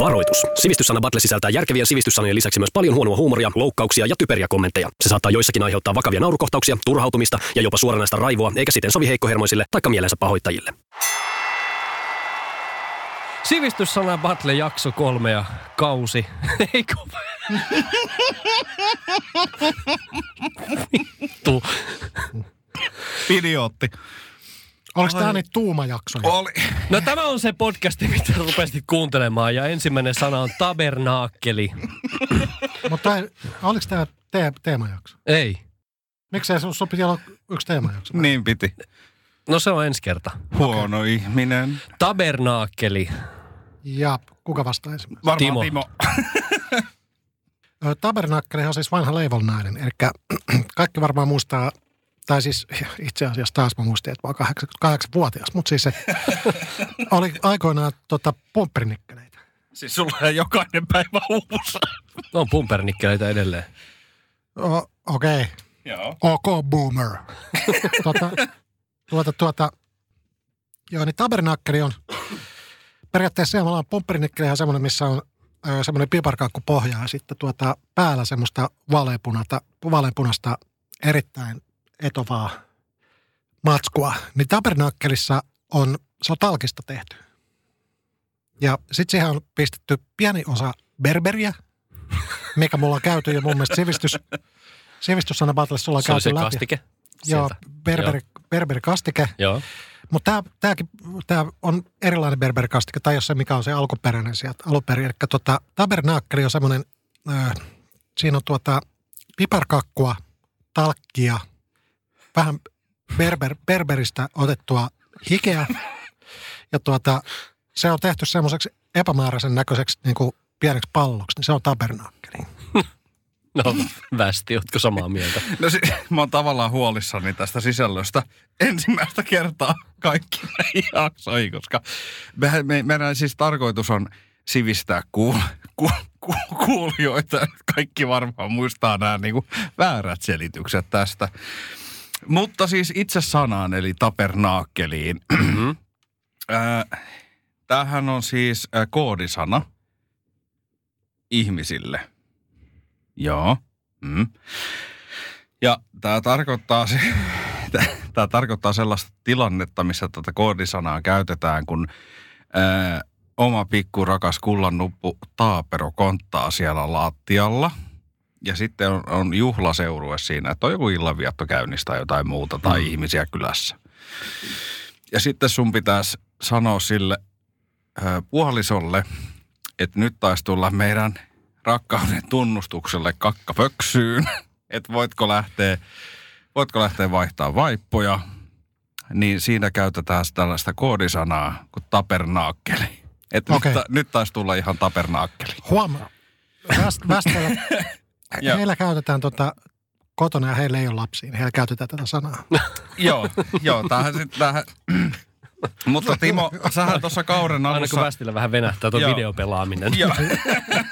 Varoitus. Sivistyssana Battle sisältää järkevien sivistyssanojen lisäksi myös paljon huonoa huumoria, loukkauksia ja typeriä kommentteja. Se saattaa joissakin aiheuttaa vakavia naurukohtauksia, turhautumista ja jopa suoranaista raivoa, eikä siten sovi heikkohermoisille tai mielensä pahoittajille. Sivistyssana Battle jakso kolme ja kausi. Eikö? Vittu. Idiootti. Oliko tämä niitä tuumajaksoja? Oli. No tämä on se podcasti, mitä rupesit kuuntelemaan ja ensimmäinen sana on tabernaakkeli. Mutta tää- oliko tämä te- teemajakso? Ei. Miksei sun piti olla yksi teemajakso? Niin piti. No se on ensi kerta. Huono ihminen. Tabernaakkeli. Ja kuka vastaa ensimmäisenä? Varmaan Timo. Timo. Ö, Tabernakkeli on siis vanha leivolnainen, eli kaikki varmaan muistaa, tai siis itse asiassa taas mä muistin, että mä oon kahdeksan, kahdeksanvuotias, mutta siis se oli aikoinaan tota, pumpperinikkereitä. Siis sulla on jokainen päivä uusi. No on pumpernikkeleitä edelleen. O- Okei, okay. Joo. ok boomer. tuota, tuota, tuota, joo, niin tabernakkeli on periaatteessa semmoinen pumpperinikkelä on semmoinen, missä on semmoinen piparkaakku pohja ja sitten tuota päällä semmoista vaaleanpunasta, vaaleanpunasta erittäin etovaa matskua. Niin tabernakkelissa on, se on talkista tehty. Ja sitten siihen on pistetty pieni osa berberiä, mikä mulla on käyty jo mun mielestä sivistys, sivistyssana Battlessa ollaan Se käyty se läpi. kastike. Joo, berberi, berberikastike. Joo. Mutta tämäkin tää on erilainen berberikastike, tai jos se mikä on se alkuperäinen sieltä alunperin. Eli tota, tabernaakkeli on semmoinen, äh, siinä on tuota piparkakkua, talkkia, vähän berber, berberistä otettua hikeä. Ja tuota, se on tehty semmoiseksi epämääräisen näköiseksi niin kuin pieneksi palloksi, niin se on tabernaakkeli. No västi, ootko samaa mieltä? No si- mä oon tavallaan huolissani tästä sisällöstä ensimmäistä kertaa kaikki jaksoihin, koska mehän, me, meidän siis tarkoitus on sivistää kuul, ku, ku, kuulijoita. Kaikki varmaan muistaa nämä niinku väärät selitykset tästä. Mutta siis itse sanaan, eli tapernaakkeliin. Mm-hmm. Ää, Tämähän on siis ää, koodisana ihmisille. Joo. Mm. Ja tämä tarkoittaa, se, tämä tarkoittaa sellaista tilannetta, missä tätä koodisanaa käytetään, kun ää, oma pikku rakas kullannuppu Taapero konttaa siellä lattialla. Ja sitten on, on juhlaseurue siinä, että on joku illanvietto käynnistä tai jotain muuta, tai mm. ihmisiä kylässä. Ja sitten sun pitäisi sanoa sille ää, puolisolle, että nyt taisi tulla meidän rakkauden tunnustukselle kakkapöksyyn, että voitko lähteä, voitko lähteä vaihtaa vaippoja, niin siinä käytetään tällaista koodisanaa kuin tapernaakkeli. Että Okei. nyt, ta- nyt taisi tulla ihan tapernaakkeli. Huomaa. Väst, västöllä, Joo. heillä käytetään tota, kotona ja heillä ei ole lapsia, niin heillä käytetään tätä sanaa. joo, joo, tämähän sitten tämähän... Mutta Timo, sähän tuossa kauden Aina kun alussa... västillä vähän venähtää tuo Joo. videopelaaminen. Joo.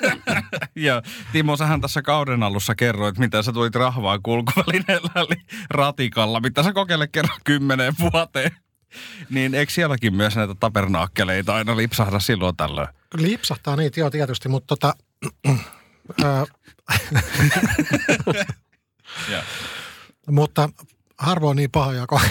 ja Timo, sähän tässä kauden alussa kerroit, miten sä tulit rahvaan kulkuvälineellä eli ratikalla, mitä sä kokeile kerran kymmeneen vuoteen. Niin eikö sielläkin myös näitä tapernaakkeleita aina lipsahda silloin tällöin? Lipsahtaa niitä, joo tietysti, mutta tota. mutta harvoin niin pahoja kuin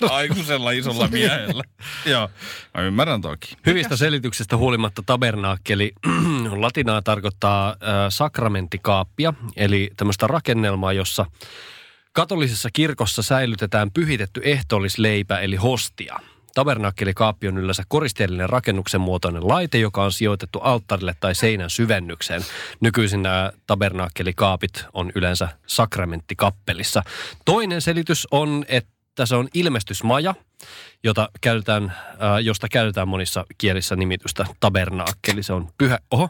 Aikuisella isolla miehellä. Joo, mä ymmärrän toki. Hyvistä selityksestä huolimatta tabernaakkeli latinaa tarkoittaa äh, sakramentikaappia, eli tämmöistä rakennelmaa, jossa katolisessa kirkossa säilytetään pyhitetty ehtoollisleipä, eli hostia. Tabernakkelikaappi on yleensä koristeellinen rakennuksen muotoinen laite, joka on sijoitettu alttarille tai seinän syvennykseen. Nykyisin nämä tabernakkelikaapit on yleensä sakramentikappelissa. Toinen selitys on, että se on ilmestysmaja, jota käytetään, äh, josta käytetään monissa kielissä nimitystä tabernaakkeli. Se on pyhä, oho,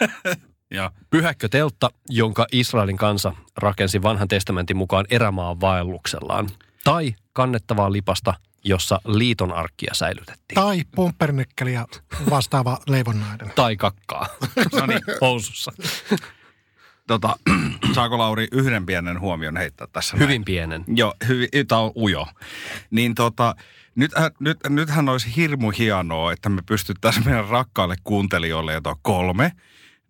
Ja pyhäkköteltta, jonka Israelin kansa rakensi vanhan testamentin mukaan erämaan vaelluksellaan. Tai kannettavaa lipasta, jossa liiton arkkia säilytettiin. Tai pumpernikkeliä vastaava leivonnainen. tai kakkaa. No niin, Housussa. tota, saako Lauri yhden pienen huomion heittää tässä? näin? Hyvin pienen. Joo, hyvin, tämä on ujo. Niin tota, nyt, nyt, nythän olisi hirmu hienoa, että me pystyttäisiin meidän rakkaalle kuuntelijoille, jota on kolme,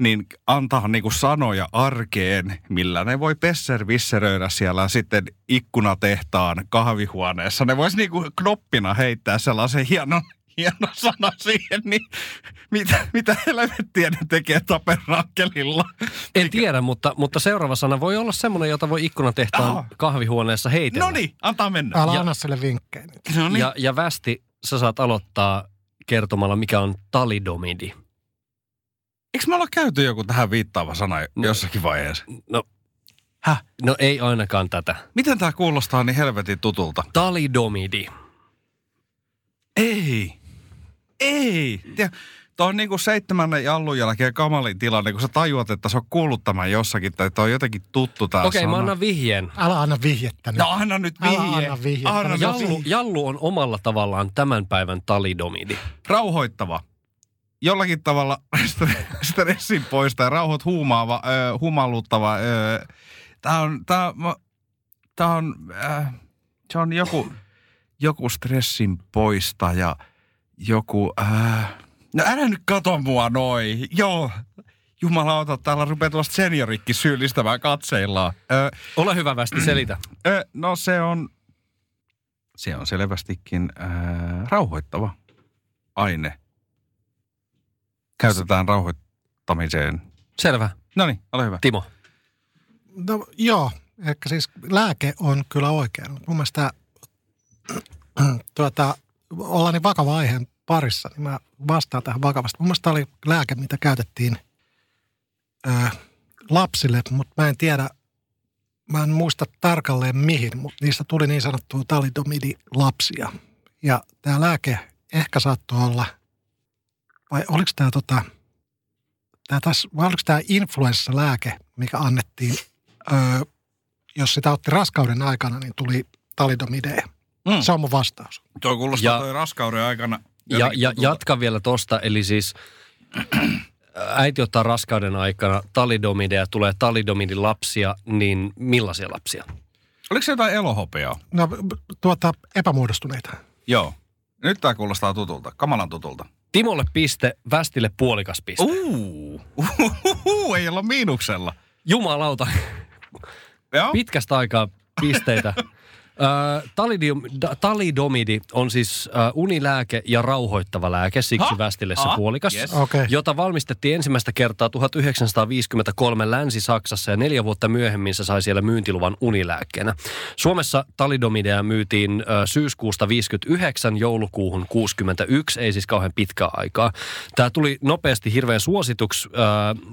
niin antaa niinku sanoja arkeen, millä ne voi pesservisseröidä siellä sitten ikkunatehtaan kahvihuoneessa. Ne vois niinku knoppina heittää sellaisen hienon, hieno sana siihen, niin mitä, mitä helvettiä ne tekee taperakkelilla? En tiedä, mutta, mutta seuraava sana voi olla semmoinen, jota voi ikkunatehtaan Ah. kahvihuoneessa heitellä. No niin, antaa mennä. Älä Ja- anna sille vinkkejä. nyt. Niin. Ja, ja Västi, sä saat aloittaa kertomalla, mikä on talidomidi. Eikö me olla käyty joku tähän viittaava sana jossakin vaiheessa? No, Häh? no ei ainakaan tätä. Miten tämä kuulostaa niin helvetin tutulta? Talidomidi. Ei. Ei. Tiedä, Tuo on niinku seitsemännen jallun jälkeen kamalin tilanne, kun sä tajuat, että sä oot kuullut tämän jossakin, tai että on jotenkin tuttu tää Okei, sana. mä annan vihjeen. Älä anna vihjettä nyt. No anna nyt Älä vihje. anna vihjettä. Anna No, Jallu, vihje. jallu on omalla tavallaan tämän päivän talidomidi. Rauhoittava. Jollakin tavalla stre- stressin poista ja rauhoit huumaava, ö, humaluttava. Ö, tää on, tää, mä- tää on, äh, se on joku, joku stressin poistaja, joku, äh, no älä nyt kato mua noin. Joo, jumalauta, täällä rupeaa tuosta seniorikki syyllistämään katseillaan. Ö, Ole hyvä Västi, selitä. Ö, no se on, se on selvästikin ää, rauhoittava aine. Käytetään rauhoittamiseen. Selvä. No niin, ole hyvä. Timo. No joo, ehkä siis lääke on kyllä oikein. Mun mielestä tuota, ollaan niin vakava aiheen parissa, niin mä vastaan tähän vakavasti. Mun mielestä oli lääke, mitä käytettiin ö, lapsille, mutta mä en tiedä, mä en muista tarkalleen mihin, mutta niistä tuli niin sanottua talidomidi-lapsia. Ja tämä lääke ehkä saattoi olla, vai oliko tämä tota, tää taas, vai oliko tämä influenssa-lääke, mikä annettiin, öö, jos sitä otti raskauden aikana, niin tuli talidomideja. Mm. Se on mun vastaus. Tuo kuulostaa Ja- toi raskauden aikana. Ja, ja jatka vielä tosta, eli siis äiti ottaa raskauden aikana talidomideja, tulee talidomidin lapsia, niin millaisia lapsia? Oliko se jotain elohopeaa? No tuota, epämuodostuneita. Joo. Nyt tää kuulostaa tutulta, kamalan tutulta. Timolle piste, Västille puolikas piste. Uuu, Uhuhuhu, ei olla miinuksella. Jumalauta, Joo. pitkästä aikaa pisteitä. Talidium, da, talidomidi on siis ö, unilääke ja rauhoittava lääke, siksi Ha? Västille se Ha? puolikas. Yes. Okay. jota valmistettiin ensimmäistä kertaa 1953 Länsi-Saksassa ja neljä vuotta myöhemmin se sai siellä myyntiluvan unilääkkeenä. Suomessa talidomideja myytiin ö, syyskuusta 59 joulukuuhun 61, ei siis kauhean pitkää aikaa. Tämä tuli nopeasti hirveän suosituksi, ö,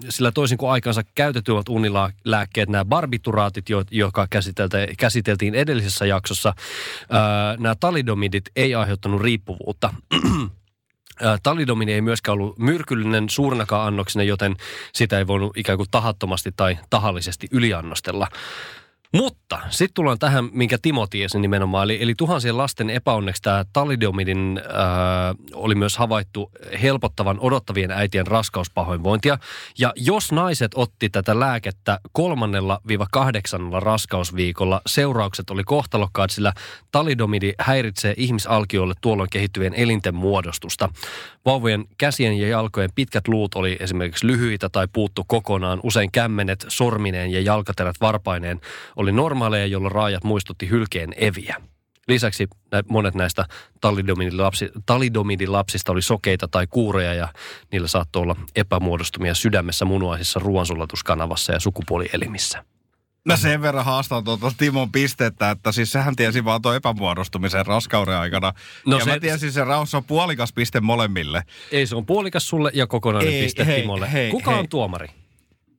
sillä toisin kuin aikansa käytetyvät unilääkkeet, nämä barbituraatit, jo- joka käsiteltiin edellisessä jaksossa, ö, nämä talidomidit ei aiheuttanut riippuvuutta. Talidomini ei myöskään ollut myrkyllinen suurinakaan annoksena, joten sitä ei voinut ikään kuin tahattomasti tai tahallisesti yliannostella. Mutta sitten tullaan tähän, minkä Timo tiesi nimenomaan. Eli, eli tuhansien lasten epäonneksi tämä talidomidin ää, oli myös havaittu helpottavan odottavien äitien raskauspahoinvointia. Ja jos naiset otti tätä lääkettä kolmannella viiva kahdeksannella raskausviikolla, seuraukset oli kohtalokkaat, sillä talidomidi häiritsee ihmisalkioille tuolloin kehittyvien elinten muodostusta. Vauvojen käsien ja jalkojen pitkät luut oli esimerkiksi lyhyitä tai puuttu kokonaan. Usein kämmenet, sormineen ja jalkaterät varpaineen oli normaaleja, jolloin raajat muistutti hylkeen eviä. Lisäksi monet näistä talidomidin, lapsi, talidomidin lapsista oli sokeita tai kuureja ja niillä saattoi olla epämuodostumia sydämessä, munuaisissa, ruoansulatuskanavassa ja sukupuolielimissä. Mä sen verran haastan tuota Timon pistettä, että siis sehän tiesi vaan tuon epämuodostumisen raskauden aikana. No ja se- mä tiesin sen raus on puolikas piste molemmille. Ei, se on puolikas sulle ja kokonainen Ei, piste hei, Timolle. hei, Kuka hei. on tuomari?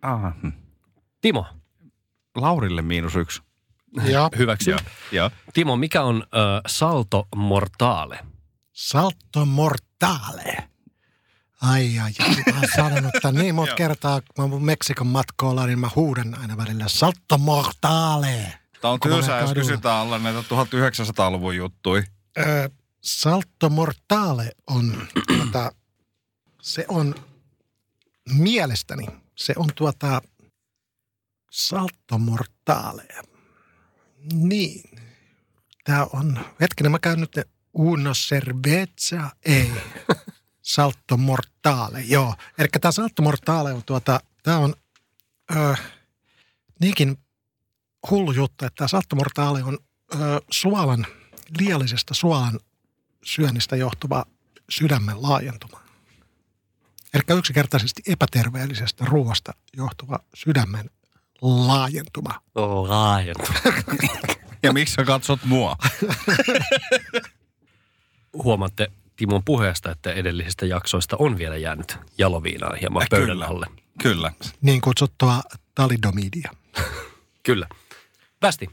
Aha. Timo, Laurille miinus yksi. Joo. hyväksy. Joo. Joo. Timo, mikä on ö, salto mortale? Salto mortale. Ai ai, ai. Mä oon sanonut tämän niin monta kertaa, kun mä mun Meksikon matkoilla, niin mä huudan aina välillä salto mortale. Tämä on tylsää, menen jos kysytään alle näitä 1900-luvun juttui. Ö, Salto Mortale on, tuota, se on mielestäni, se on tuota, Salto Mortale. Niin. Tämä on, hetkinen, mä käyn nyt Uno Cerveza, ei. Salto Mortale, joo. Eli tämä Salto Mortale on tuota, tämä on ö, niinkin hullu juttu, että tämä Salto Mortale on ö, suolan, liiallisesta suolan syönnistä johtuva sydämen laajentuma. Eli yksinkertaisesti epäterveellisestä ruoasta johtuva sydämen laajentuma. Oh, laajentu. Ja miksi sä katsot mua? Huomaatte Timon puheesta, että edellisistä jaksoista on vielä jäänyt jaloviinaa hieman Äh, pöydän alle. Kyllä. Niin kutsuttua talidomidia. Kyllä. Västi,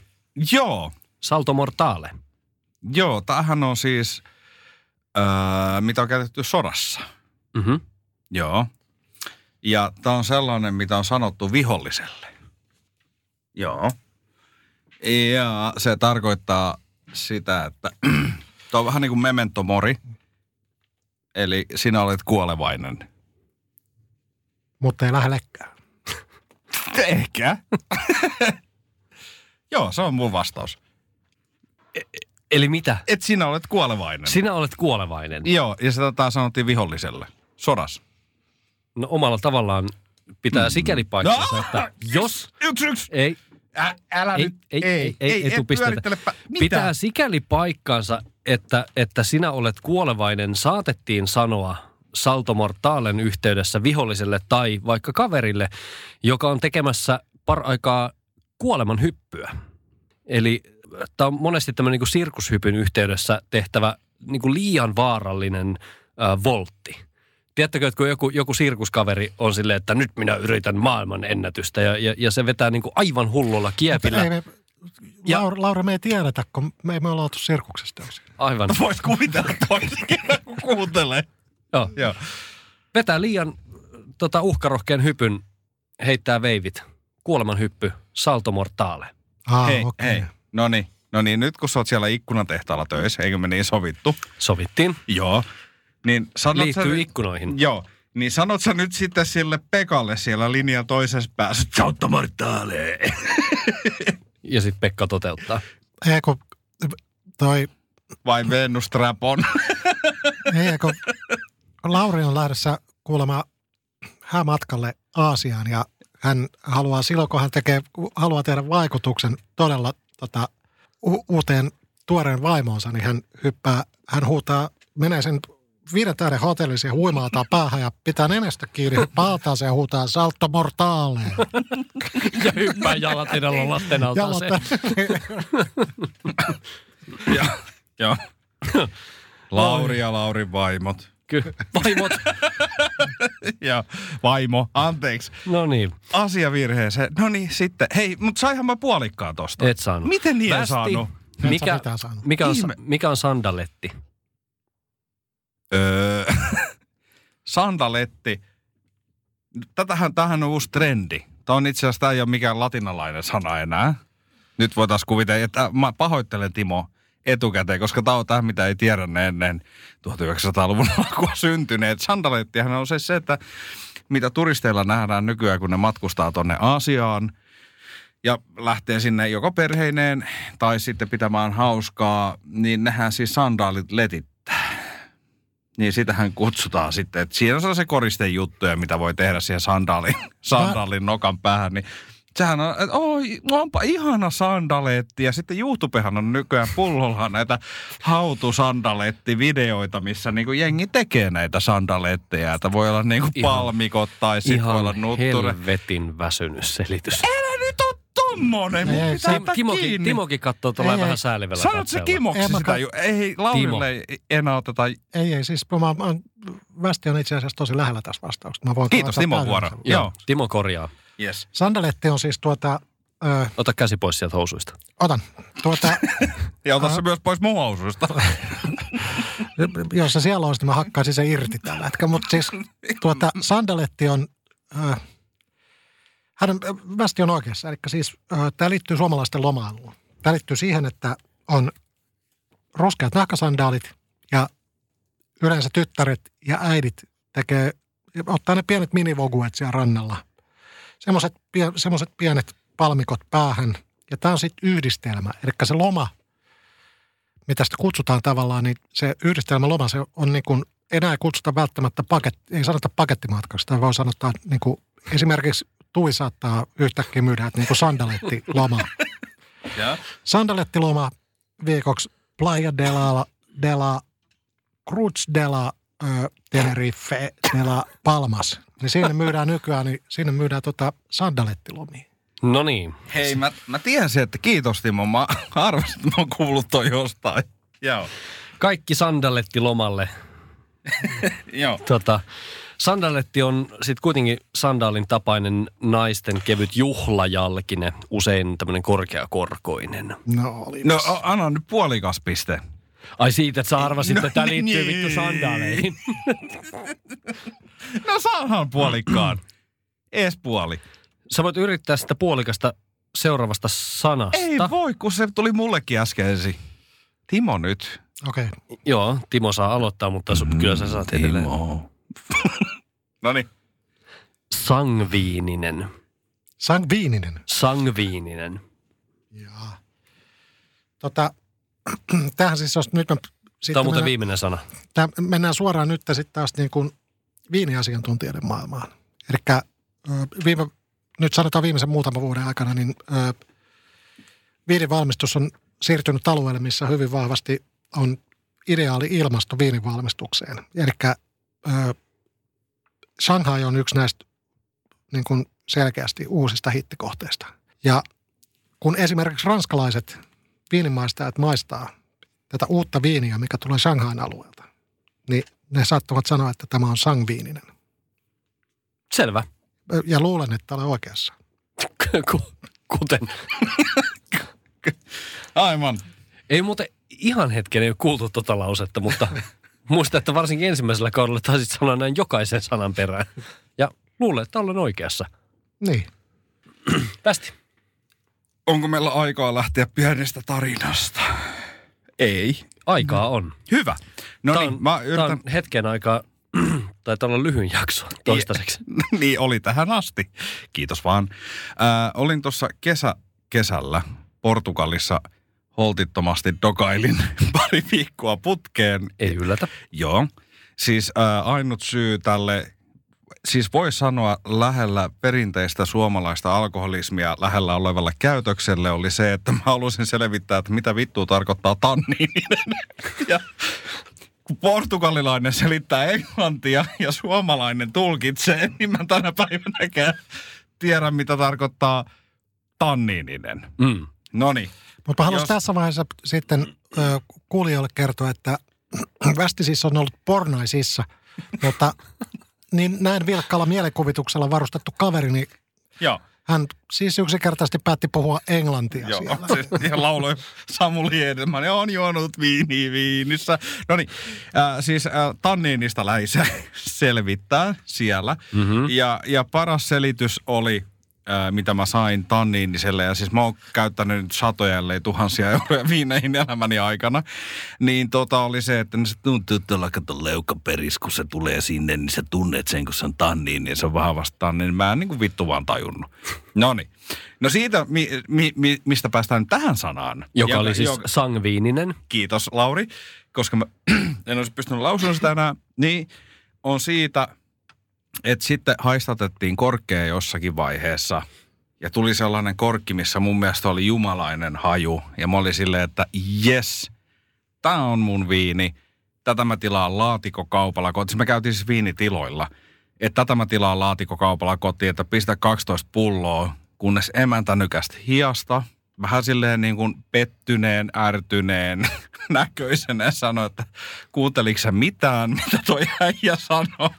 Joo, salto mortale. joo, tämähän on siis, öö, mitä on käytetty sodassa. Mm-hmm. Joo. Ja tämä on sellainen, mitä on sanottu viholliselle. Joo. Ja se tarkoittaa sitä, että tämä on vähän niin kuin memento mori. Eli sinä olet kuolevainen. Mutta ei lähellekään. Ehkä. Joo, se on mun vastaus. Eli mitä? Et sinä olet kuolevainen. Sinä olet kuolevainen. Joo, ja sitä taas sanottiin viholliselle. Sodas. No omalla tavallaan pitää sikäli paikkansa, No! että jos... Yksi, yksi. Ei, Ä, älä ei, nyt. ei, ei, ei, ei, pyörittelepä. Mitä? Pitää sikäli paikkansa, että, että sinä olet kuolevainen, saatettiin sanoa saltomortaalen yhteydessä viholliselle tai vaikka kaverille, joka on tekemässä paraikaa kuoleman hyppyä. Eli tämä on monesti tämmöinen niin sirkushypyn yhteydessä tehtävä niin kuin liian vaarallinen äh, voltti. Tiedättekö, että kun joku, joku sirkuskaveri on silleen, että nyt minä yritän maailman ennätystä ja, ja, ja se vetää niin kuin aivan hullulla kiepillä. Ei me, Ja- Laura, Laura, me ei tiedetä, kun me ei me olla oltu sirkuksesta. Aivan. Voisi kuvitella toisinkin, kun kuuntelee. Joo. Joo. vetää liian tota, uhkarohkeen hypyn, heittää veivit. Kuoleman hyppy, salto mortale. Ah, hei, okei. hei. No niin. No niin, nyt kun sä oot siellä ikkunatehtaalla töissä, eikö me niin sovittu? Sovittiin. Joo. Niin sanot Liittyy sä, ikkunoihin. Joo. Niin sanot sä nyt sitten sille Pekalle siellä linjan toisessa päässä, Ciao Mortale. Ja sitten Pekka toteuttaa. Ei, kun toi, Vai Venus Trapon. ei, kun Lauri on lähdössä kuulemma häämatkalle Aasiaan ja hän haluaa silloin, kun hän tekee, haluaa tehdä vaikutuksen todella tota, u- uuteen tuoreen vaimoonsa, niin hän hyppää, hän huutaa, menee sen viiden tähden hotellin siihen huimaaltaan päähän ja pitää nenästä kiinni, altaan ja huutaa salto mortale. Ja hyppää jalat edellä lasten. Jalat, ja, joo. Lauri ja Laurin vaimot. Kyllä. Vaimot. Ja vaimo, anteeksi. No niin, Asiavirheeseen. No niin, sitten. Hei, mutta saihan mä puolikkaan tosta. et saanut. Miten niin en Västi, saanut? sä Mikä, saanut. mikä, on, mikä on sandaletti? Öö, sandaletti. Tätähän, tämähän on uusi trendi. Tämä on itse asiassa, tämä ei ole mikään latinalainen sana enää. Nyt voitaisiin kuvitella, että mä pahoittelen Timo etukäteen, koska tämä on tämä, mitä ei tiedä ne ennen 1900-luvun alkua syntyneet. Sandalettihan on se, että mitä turisteilla nähdään nykyään, kun ne matkustaa tonne Aasiaan ja lähtee sinne joko perheineen tai sitten pitämään hauskaa, niin nehän siis sandaalit letittää. Niin sitähän kutsutaan sitten, että siinä on sellaisia koristejuttuja, mitä voi tehdä siihen sandaalin, sandaalin nokan päähän, niin Sehän on, että oi, onpa ihana sandaleetti. Ja sitten YouTubehan on nykyään pullolla näitä hautusandaleettivideoita, missä niinku jengi tekee näitä sandaletteja. Että voi olla niinku Ihan- palmikot tai sitten voi olla Ihan nutture. helvetin väsynyt selitys. On tommonen, mun Ei, pitää se- ottaa Timokin, kiinni. Timokin katsoo tuolla Ei, vähän säälivällä Sanot se. Kimoksi Ei, sitä kat- ju- Ei, Laurille ei enää oteta. Ei, ei, siis mä, mä, Västi on itse asiassa tosi lähellä tässä vastauksessa. Mä voin Kiitos, täyden vuoro. Joo. Timo korjaa. Yes. Sandaletti on siis tuota, ö, Ota käsi pois sieltä housuista. otan, tuota, Ja ota se myös pois mun housuista. jos se siellä olisi, niin mä hakkaisin se irti tällä hetkellä. Mutta siis tuota, sandaletti on, ö, Hän äh, Västi on oikeassa. Eli siis äh, tämä liittyy suomalaisten lomailuun. Tämä liittyy siihen, että on ruskeat nahkasandaalit ja yleensä tyttäret ja äidit tekee, ottaa ne pienet minivoguet siellä rannalla. Semmoiset, semmoiset pienet palmikot päähän. Ja tämä on sitten yhdistelmä. Eli se loma, mitä sitä kutsutaan tavallaan, niin se yhdistelmä loma, se on niin kuin, enää ei kutsuta välttämättä paket, ei sanota pakettimatkaksi. Tai voi sanoa, niin kuin, esimerkiksi Tui saattaa yhtäkkiä myydä, että niin kuin sandalettiloma. Sandalettiloma viikoksi Playa de la, de la Cruz de la ö, Tenerife de la Palmas. Niin sinne myydään nykyään, niin sinne myydään tota sandalettilomia. No niin. Hei, mä, mä tiesin, että kiitos Timo. Mä arvasin, että mä oon kuullut toi jostain. Joo. Kaikki sandaletti lomalle. Joo. Tota, sandaletti on sitten kuitenkin sandaalin tapainen naisten kevyt juhlajalkine, usein tämmöinen korkeakorkoinen. No oli. No anna nyt puolikas piste. Ai siitä, että sä arvasit, No että tämä liittyy niin. vittu sandaaleihin. No saahan puolikkaan. Ees puoli. Sä voit yrittää sitä puolikasta seuraavasta sanasta. Ei voi, kun se tuli mullekin äsken ensin. Timo nyt. Okei. Okay. Joo, Timo saa aloittaa, mutta su- kyllä sä saat edelleen. no niin. Sangviininen. Sangviininen. Sangviininen. Jaa. Tota, tämähän siis, jos nyt me... Tämä on muuten mennään- viimeinen sana. Tää, mennään suoraan nyt sitten taas niin kuin viiniasiantuntijoiden maailmaan. Eli viime, nyt sanotaan viimeisen muutaman vuoden aikana, niin ö, viinin valmistus on siirtynyt alueelle, missä hyvin vahvasti on ideaali ilmasto viinin valmistukseen. Eli Shanghai on yksi näistä niin kuin selkeästi uusista hittikohteista. Ja kun esimerkiksi ranskalaiset viinimaistajat maistaa tätä uutta viiniä, mikä tulee Shanghain alueelta, niin ne saattavat sanoa, että tämä on sangviininen. Selvä. Ja luulen, että olen oikeassa. Ku- Kuten. Aivan. Ei muuten ihan hetken ei ole kuultu tota lausetta, mutta muista, että varsinkin ensimmäisellä kaudella taisit sanoa näin jokaisen sanan perään. Ja luulen, että olen oikeassa. Niin. Tästi. Onko meillä aikaa lähteä pienestä tarinasta? Ei. Aikaa on. Hyvä. No Tää niin, on, mä tää yritän... on hetken aikaa, taitaa olla lyhyin jakso toistaiseksi. niin oli tähän asti. Kiitos vaan. Ää, olin tuossa kesä, kesällä Portugalissa holtittomasti dokailin pari viikkoa putkeen. Ei yllätä. Joo. Siis ää, ainut syy tälle, siis voi sanoa lähellä perinteistä suomalaista alkoholismia lähellä olevalle käytökselle oli se, että mä halusin selvittää, että mitä vittua tarkoittaa tanniininen. ja kun portugalilainen selittää englantia ja suomalainen tulkitsee, niin mä tänä päivänäkään tiedä, mitä tarkoittaa tanniininen. Mm. No niin. Mutta haluaisin Jos- tässä vaiheessa sitten ö, kuulijoille kertoa, että Västi siis on ollut pornaisissa, mutta niin näin vilkkaalla mielikuvituksella varustettu kaveri, niin Joo. hän siis yksinkertaisesti päätti puhua englantia Joo, siellä. se, ja lauloi Samuli Edelman, ja on juonut viini viinissä. No niin, äh, siis äh, tanniinista lähi se selvittää siellä. Mm-hmm. Ja, ja paras selitys oli, äh, mitä mä sain tanniiniselle, ja siis mä oon käyttänyt nyt satoja, ellei tuhansia euroja viineihin elämäni aikana, niin tota oli se, että se tuntuu tuolla kato leukaperis, kun se tulee sinne, niin sä tunnet sen, kun se on tanniin, niin se on vahvasti tanniin. Mä en niin kuin vittu vaan tajunnut. No niin. No siitä, mi, mi, mi, mistä päästään nyt tähän sanaan. Joka oli siis joka- sangviininen. kiitos Lauri, koska mä en olisi pystynyt lausumaan sitä enää, niin on siitä, että sitten haistatettiin korkea jossakin vaiheessa ja tuli sellainen korkki, missä mun mielestä oli jumalainen haju. Ja mä olin silleen, että yes, tää on mun viini. Tätä mä tilaan laatikokaupalla kotiin. Siis me käytiin siis viinitiloilla. Että tätä mä tilaan laatikokaupalla kotiin, että pistä 12 pulloa, kunnes emäntä nykästä hiasta. Vähän silleen niin kuin pettyneen, ärtyneen näköisenä ja sanoi, että kuunteliko sä mitään, mitä toi äijä sanoi,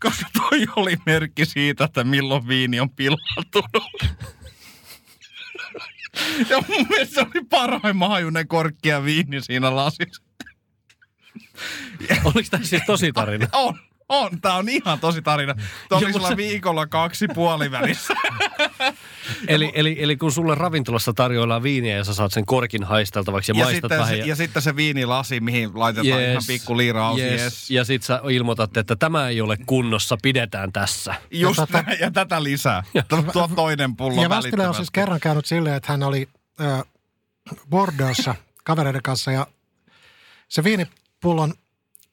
koska toi oli merkki siitä, että milloin viini on pilaantunut. Ja mun mielestä se oli parhaimman hajunen korkkia viini siinä lasissa. Oliko tämä siis tosi tarina? On, On, tää on ihan tosi tarina. Toisella se- viikolla kaksi puolivälissä. Eli, eli, eli kun sulle ravintolassa tarjoillaan viiniä ja sä saat sen korkin haisteltavaksi ja, ja, maistat sitten, vähän. se, ja sitten se viinilasi, mihin laitetaan yes, ihan pikku liiraus. Yes. yes. Ja sit sä ilmoitat, että tämä ei ole kunnossa, pidetään tässä. Just Ja ja, tota- ja tätä lisää. Tuo, tuo toinen pullo ja Västilä on siis kerran käynyt silleen, että hän oli äh, Bordeauxssa kavereiden kanssa ja se viinipullon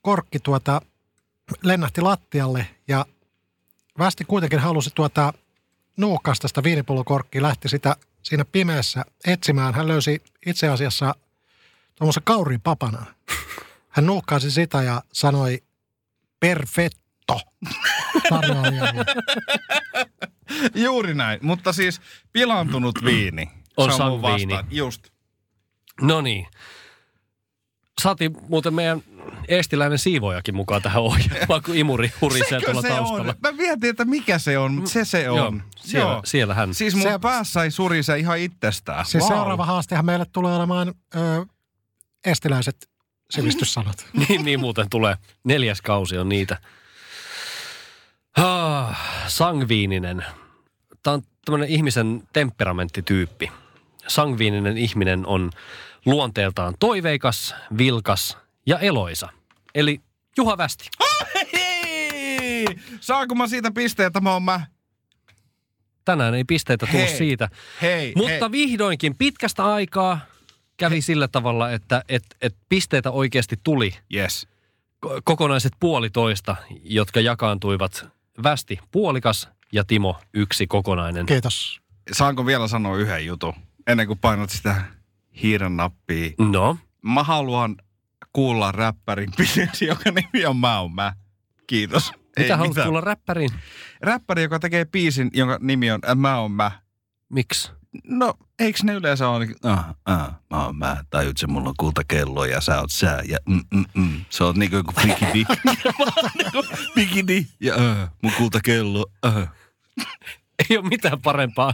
korkki tuota lennähti lattialle ja Västi kuitenkin halusi tuota nuuhkasta sitä viinipullon korkkia, lähti sitä siinä pimeässä etsimään. Hän löysi itse asiassa tuommoisen kauriin papana. Hän nuuhkaasi sitä ja sanoi perfetto. Juuri näin. Mutta siis pilantunut viini. On Se mun sangviini. vastaan. Just. No niin. Saatiin muuten meidän eestiläinen siivojakin mukaan tähän ohjelmaan, kun imuri hurisee Sekö tuolla se taustalla. on? Mä mietin, että mikä se on, mutta se se on. Joo, siellä, siellä hän. Siis mun Se- se... päässä ei surise ihan itsestään. Siis Vau. seuraava haastehan meille tulee olemaan ö, estiläiset sivistyssanat. niin, niin muuten tulee. Neljäs kausi on niitä. Ah, sangviininen. Tämä on tämmöinen ihmisen temperamenttityyppi. Sangviininen ihminen on luonteeltaan toiveikas, vilkas ja eloisa. Eli Juha Västi. Hei! Saanko mä siitä pisteen, että mä oon mä? Tänään ei pisteitä tule Hei, siitä. Hei, Mutta hei. vihdoinkin pitkästä aikaa kävi sillä tavalla, että et, et pisteitä oikeasti tuli Yes. ko- kokonaiset puolitoista, jotka jakaantuivat Västi puolikas ja Timo yksi kokonainen. Kiitos. Saanko vielä sanoa yhden jutun, ennen kuin painat sitä hiiren nappia? No, Mä haluan kuulla räppärin biisi, joka nimi on Mä oon mä. Kiitos. mitä Ei haluat mitään. kuulla räppäriin? Räppäri, joka tekee biisin, jonka nimi on äh, Mä oon mä. Miksi? No, eiks ne yleensä ole niin, ah, ah, mä oon mä, tajut se, mulla on kultakello ja sä oot sä ja mm, mm, mm. Se on niinku joku bikini. niinku bikini ja äh, mun kultakello, äh. Ei ole mitään parempaa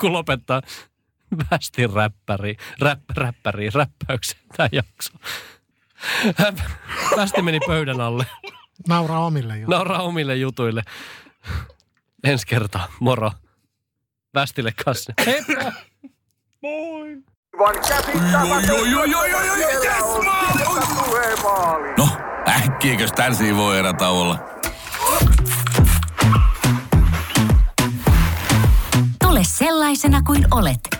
kuin lopettaa Västin räppäri, räpp, räppäri, räppäyksen tämä jakso. Västi meni pöydän alle. Nauraa omille jo. Nauraa omille jutuille. Ensi kertaa. Moro. Västille kanssa. Heippa! No, äkkiäkös tän voi erä tauolla? Tule sellaisena kuin olet,